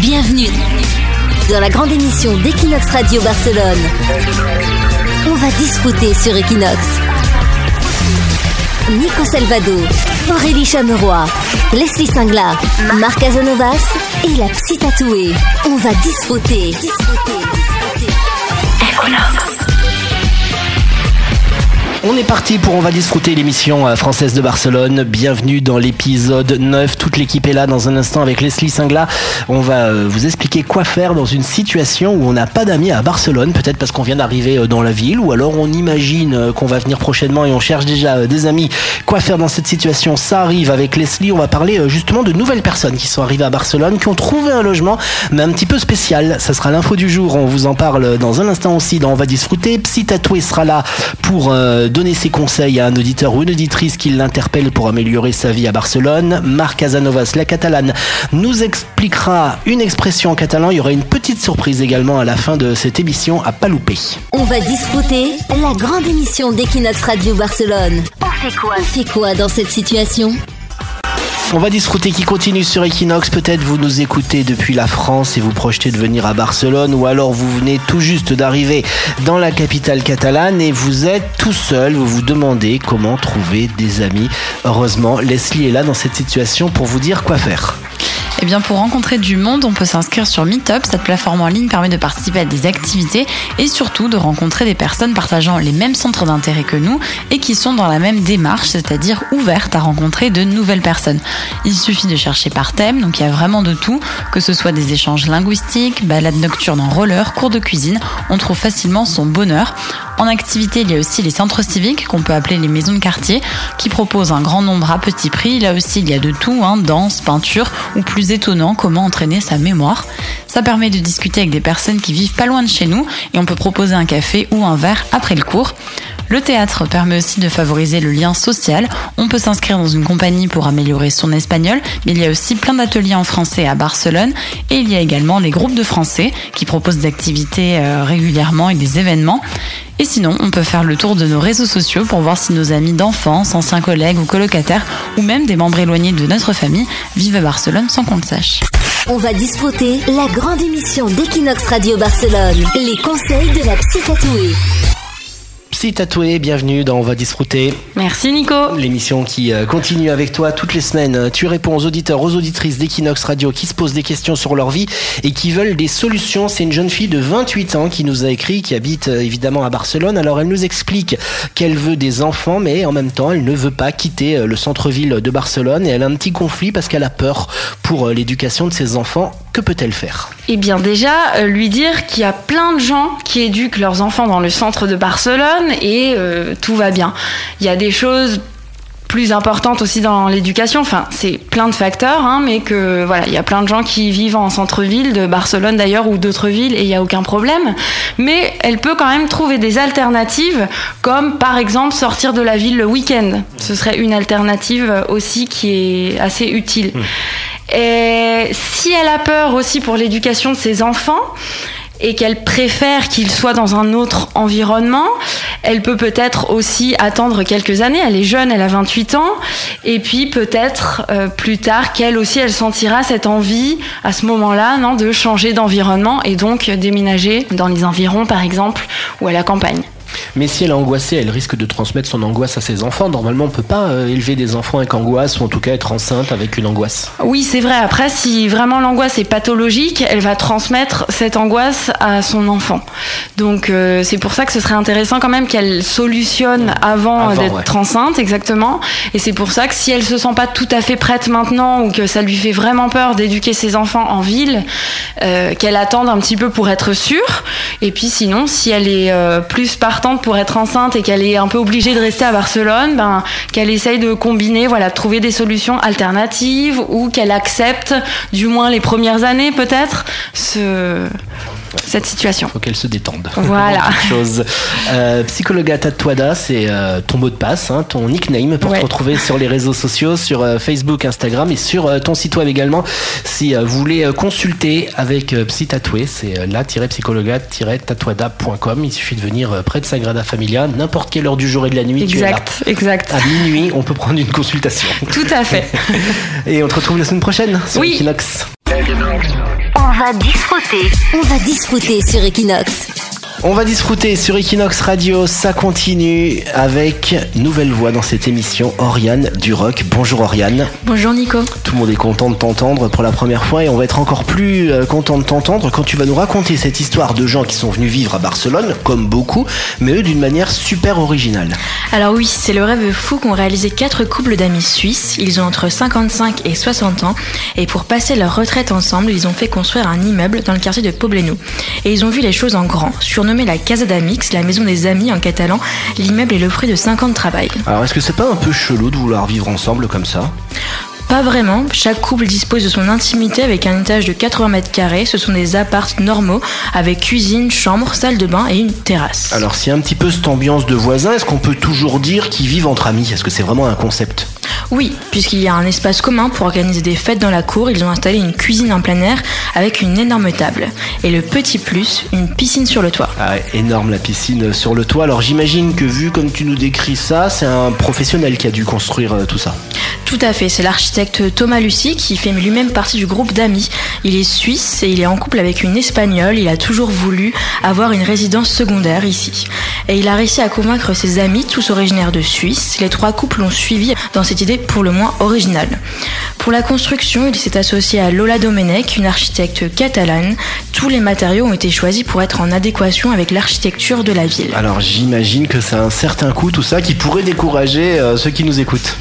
Bienvenue dans la grande émission d'Equinox Radio Barcelone. On va discuter sur Equinox. Nico Salvado, Aurélie Chameroy, Leslie Singla, Marc Casanovas et la psy tatouée. On va disfruter. Equinox. On est parti pour On va disfruter l'émission euh, française de Barcelone. Bienvenue dans l'épisode 9. Toute l'équipe est là dans un instant avec Leslie Singla. On va euh, vous expliquer quoi faire dans une situation où on n'a pas d'amis à Barcelone. Peut-être parce qu'on vient d'arriver euh, dans la ville ou alors on imagine qu'on va venir prochainement et on cherche déjà des amis. Quoi faire dans cette situation? Ça arrive avec Leslie. On va parler justement de nouvelles personnes qui sont arrivées à Barcelone, qui ont trouvé un logement, mais un petit peu spécial. Ça sera l'info du jour. On vous en parle dans un instant aussi dans On va disfruter. Psy Tatoué sera là pour donner ses conseils à un auditeur ou une auditrice qui l'interpelle pour améliorer sa vie à Barcelone. Marc Casanovas, la catalane, nous expliquera une expression en catalan. Il y aura une petite surprise également à la fin de cette émission à pas louper. On va discuter la grande émission d'Equinox Radio Barcelone. On fait quoi? On fait quoi dans cette situation? On va discuter qui continue sur Equinox. Peut-être vous nous écoutez depuis la France et vous projetez de venir à Barcelone ou alors vous venez tout juste d'arriver dans la capitale catalane et vous êtes tout seul. Vous vous demandez comment trouver des amis. Heureusement, Leslie est là dans cette situation pour vous dire quoi faire. Eh bien, pour rencontrer du monde, on peut s'inscrire sur Meetup. Cette plateforme en ligne permet de participer à des activités et surtout de rencontrer des personnes partageant les mêmes centres d'intérêt que nous et qui sont dans la même démarche, c'est-à-dire ouvertes à rencontrer de nouvelles personnes. Il suffit de chercher par thème, donc il y a vraiment de tout, que ce soit des échanges linguistiques, balades nocturnes en roller, cours de cuisine, on trouve facilement son bonheur. En activité, il y a aussi les centres civiques qu'on peut appeler les maisons de quartier qui proposent un grand nombre à petit prix. Là aussi, il y a de tout, hein, danse, peinture ou plus étonnant, comment entraîner sa mémoire. Ça permet de discuter avec des personnes qui vivent pas loin de chez nous et on peut proposer un café ou un verre après le cours. Le théâtre permet aussi de favoriser le lien social. On peut s'inscrire dans une compagnie pour améliorer son espagnol, mais il y a aussi plein d'ateliers en français à Barcelone et il y a également les groupes de français qui proposent des activités euh, régulièrement et des événements. Et sinon, on peut faire le tour de nos réseaux sociaux pour voir si nos amis d'enfance, anciens collègues ou colocataires, ou même des membres éloignés de notre famille, vivent à Barcelone sans qu'on le sache. On va discuter la grande émission d'Equinox Radio Barcelone, les conseils de la psy Psy Tatoué, bienvenue dans On va disfruter. Merci Nico. L'émission qui euh, continue avec toi toutes les semaines. Tu réponds aux auditeurs, aux auditrices d'Equinox Radio qui se posent des questions sur leur vie et qui veulent des solutions. C'est une jeune fille de 28 ans qui nous a écrit, qui habite euh, évidemment à Barcelone. Alors elle nous explique qu'elle veut des enfants, mais en même temps elle ne veut pas quitter euh, le centre-ville de Barcelone et elle a un petit conflit parce qu'elle a peur pour l'éducation de ses enfants. Que peut-elle faire? Eh bien déjà, lui dire qu'il y a plein de gens qui éduquent leurs enfants dans le centre de Barcelone et euh, tout va bien. Il y a des choses plus importantes aussi dans l'éducation. Enfin, c'est plein de facteurs, hein, mais que voilà, il y a plein de gens qui vivent en centre-ville de Barcelone d'ailleurs ou d'autres villes et il n'y a aucun problème. Mais elle peut quand même trouver des alternatives, comme par exemple sortir de la ville le week-end. Ce serait une alternative aussi qui est assez utile. Mmh. Et si elle a peur aussi pour l'éducation de ses enfants, et qu'elle préfère qu'il soit dans un autre environnement, elle peut peut-être aussi attendre quelques années. Elle est jeune, elle a 28 ans, et puis peut-être euh, plus tard qu'elle aussi, elle sentira cette envie à ce moment-là, non, de changer d'environnement et donc déménager dans les environs, par exemple, ou à la campagne. Mais si elle est angoissée, elle risque de transmettre son angoisse à ses enfants. Normalement, on peut pas euh, élever des enfants avec angoisse ou en tout cas être enceinte avec une angoisse. Oui, c'est vrai. Après, si vraiment l'angoisse est pathologique, elle va transmettre cette angoisse à son enfant. Donc, euh, c'est pour ça que ce serait intéressant quand même qu'elle solutionne avant, d'être enceinte, exactement. Et c'est pour ça que si elle se sent pas tout à fait prête maintenant ou que ça lui fait vraiment peur d'éduquer ses enfants en ville, euh, qu'elle attende un petit peu pour être sûre. Et puis sinon, si elle est plus partante pour être enceinte et qu'elle est un peu obligée de rester à Barcelone, ben, qu'elle essaye de combiner, voilà, de trouver des solutions alternatives ou qu'elle accepte, du moins les premières années peut-être, ce, cette situation. Il faut qu'elle se détende. Voilà. chose. Euh, Psychologa Tatuada, c'est euh, ton mot de passe, hein, ton nickname pour te retrouver sur les réseaux sociaux, sur euh, Facebook, Instagram et sur euh, ton site web également. Si vous voulez consulter avec Psy Tatoué, c'est la-psychologa-tatuada.com. Il suffit de venir près de Sagrada Familia, n'importe quelle heure du jour et de la nuit. Exact, exact. À minuit, on peut prendre une consultation. Tout à fait. et on te retrouve la semaine prochaine sur oui. Equinox. On va disfruter. On va disfruter sur Equinox. On va disfruter sur Equinox Radio, ça continue avec nouvelle voix dans cette émission, Oriane Duroc. Bonjour Oriane. Bonjour Nico. Tout le monde est content de t'entendre pour la première fois et on va être encore plus euh, content de t'entendre quand tu vas nous raconter cette histoire de gens qui sont venus vivre à Barcelone, comme beaucoup, mais eux d'une manière super originale. Alors oui, c'est le rêve fou qu'ont réalisé quatre couples d'amis suisses. Ils ont entre 55 et 60 ans et pour passer leur retraite ensemble, ils ont fait construire un immeuble dans le quartier de Poblenou. Et ils ont vu les choses en grand. La Casa d'Amix, la maison des amis en catalan, l'immeuble est le fruit de 5 ans de travail. Alors est-ce que c'est pas un peu chelou de vouloir vivre ensemble comme ça? Pas vraiment, chaque couple dispose de son intimité avec un étage de 80 mètres carrés. Ce sont des appartes normaux avec cuisine, chambre, salle de bain et une terrasse. Alors s'il y a un petit peu cette ambiance de voisins, est-ce qu'on peut toujours dire qu'ils vivent entre amis? Est-ce que c'est vraiment un concept? Oui, puisqu'il y a un espace commun pour organiser des fêtes dans la cour, ils ont installé une cuisine en plein air avec une énorme table. Et le petit plus, une piscine sur le toit. Ah, énorme la piscine sur le toit. Alors j'imagine que vu comme tu nous décris ça, c'est un professionnel qui a dû construire euh, tout ça. Tout à fait, c'est l'architecte Thomas Lucie qui fait lui-même partie du groupe d'amis. Il est suisse et il est en couple avec une espagnole. Il a toujours voulu avoir une résidence secondaire ici. Et il a réussi à convaincre ses amis, tous originaires de Suisse. Les trois couples l'ont suivi dans cette idée pour le moins originale. Pour la construction, il s'est associé à Lola Domenech, une architecte catalane. Tous les matériaux ont été choisis pour être en adéquation avec l'architecture de la ville. Alors j'imagine que c'est un certain coût tout ça qui pourrait décourager euh, ceux qui nous écoutent.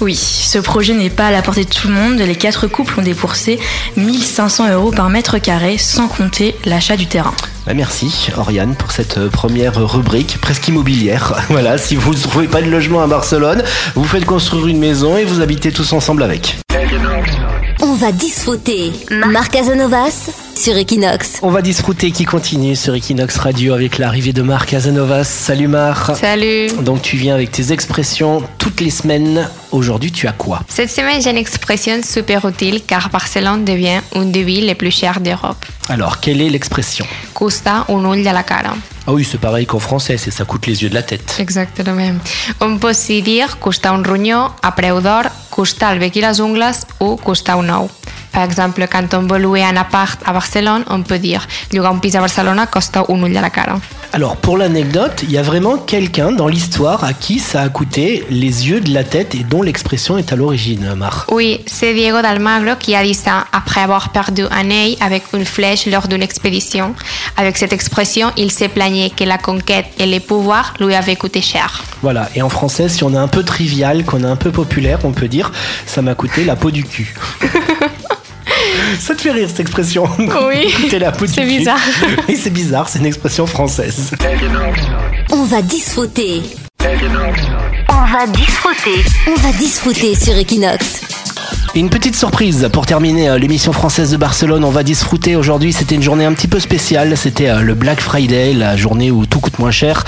Oui, ce projet n'est pas à la portée de tout le monde. Les quatre couples ont dépensé 1500 euros par mètre carré, sans compter l'achat du terrain. Bah, merci Oriane pour cette euh, première rubrique presque immobilière. Voilà, si vous ne trouvez pas de logement à Barcelone, vous faites construire une maison et vous habitez tous ensemble avec. On va disfruter. Marc Casanovas sur Equinox. On va disfruter qui continue sur Equinox Radio avec l'arrivée de Marc Casanovas. Salut Marc. Salut. Donc tu viens avec tes expressions toutes les semaines. Aujourd'hui, tu as quoi? Cette semaine, j'ai une expression super utile car Barcelone devient une des villes les plus chères d'Europe. Alors, quelle est l'expression? Costa un ull de la cara. Ah oui, c'est pareil qu'en français, c'est ça coûte les yeux de la tête. Exactement. On peut aussi dire costa un ronyó, a preu d'or, costa el bec i les ungles ou costa un ou. Par exemple, quand on veut louer un appart à Barcelone, on peut dire llogar un pis a Barcelona costa un ull de la cara. Alors, pour l'anecdote, il y a vraiment quelqu'un dans l'histoire à qui ça a coûté les yeux de la tête et dont l'expression est à l'origine, Marc. Oui, c'est Diego d'Almagro qui a dit ça après avoir perdu un œil avec une flèche lors d'une expédition. Avec cette expression, il s'est plaigné que la conquête et les pouvoirs lui avaient coûté cher. Voilà, et en français, si on est un peu trivial, qu'on est un peu populaire, on peut dire ça m'a coûté la peau du cul. Ça te fait rire cette expression Oui, la c'est bizarre. Oui, c'est bizarre, c'est une expression française. On va disfruter. On va disfruter. On va disfruter sur Equinox. Une petite surprise pour terminer euh, l'émission française de Barcelone. On va disfruter aujourd'hui. C'était une journée un petit peu spéciale. C'était euh, le Black Friday, la journée où tout coûte moins cher.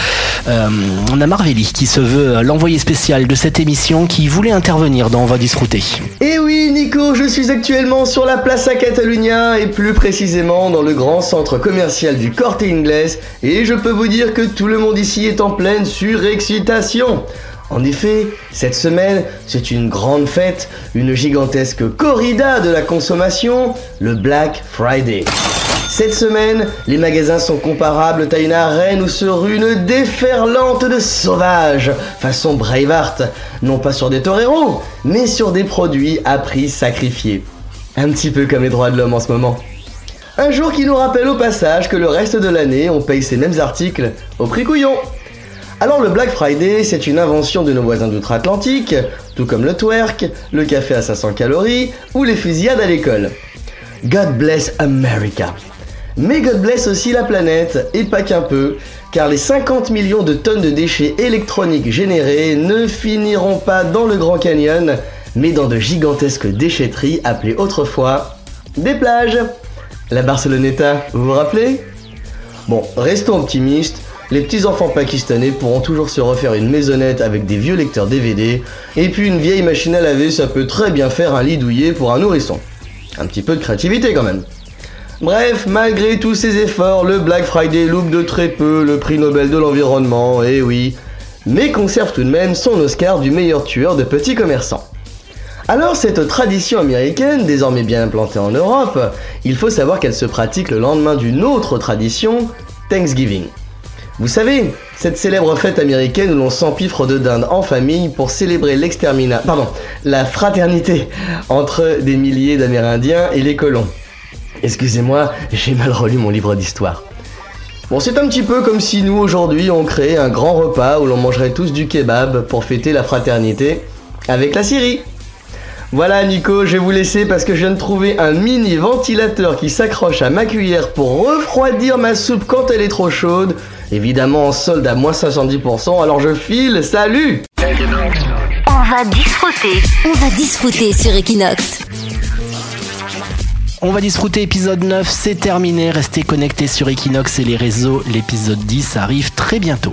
Euh, on a Marvelli qui se veut l'envoyé spécial de cette émission qui voulait intervenir dans On va disfruter. Et oui, Nico, je suis actuellement sur la Plaza Catalunya et plus précisément dans le grand centre commercial du Corte Inglés et je peux vous dire que tout le monde ici est en pleine surexcitation. En effet, cette semaine, c'est une grande fête, une gigantesque corrida de la consommation, le Black Friday. Cette semaine, les magasins sont comparables à une arène où se rue une déferlante de sauvages, façon Braveheart, non pas sur des toreros, mais sur des produits à prix sacrifiés. Un petit peu comme les droits de l'homme en ce moment. Un jour qui nous rappelle au passage que le reste de l'année, on paye ces mêmes articles au prix couillon. Alors le Black Friday, c'est une invention de nos voisins d'outre-Atlantique, tout comme le twerk, le café à 500 calories ou les fusillades à l'école. God bless America. Mais God bless aussi la planète, et pas qu'un peu, car les 50 millions de tonnes de déchets électroniques générés ne finiront pas dans le Grand Canyon, mais dans de gigantesques déchetteries appelées autrefois des plages. La Barceloneta, vous vous rappelez? Bon, restons optimistes. Les petits enfants pakistanais pourront toujours se refaire une maisonnette avec des vieux lecteurs DVD, et puis une vieille machine à laver, ça peut très bien faire un lit douillet pour un nourrisson. Un petit peu de créativité quand même. Bref, malgré tous ces efforts, le Black Friday loupe de très peu le prix Nobel de l'environnement, et oui, mais conserve tout de même son Oscar du meilleur tueur de petits commerçants. Alors cette tradition américaine, désormais bien implantée en Europe, il faut savoir qu'elle se pratique le lendemain d'une autre tradition, Thanksgiving. Vous savez, cette célèbre fête américaine où l'on s'empiffre de dinde en famille pour célébrer l'exterminat, pardon, la fraternité entre des milliers d'Amérindiens et les colons. Excusez-moi, j'ai mal relu mon livre d'histoire. Bon, c'est un petit peu comme si nous aujourd'hui on créait un grand repas où l'on mangerait tous du kebab pour fêter la fraternité avec la Syrie. Voilà Nico, je vais vous laisser parce que je viens de trouver un mini ventilateur qui s'accroche à ma cuillère pour refroidir ma soupe quand elle est trop chaude. Évidemment en solde à moins 70%, alors je file, salut On va disfruter. On va disfruter sur Equinox. On va disfruter épisode 9, c'est terminé. Restez connectés sur Equinox et les réseaux. L'épisode 10 arrive très bientôt.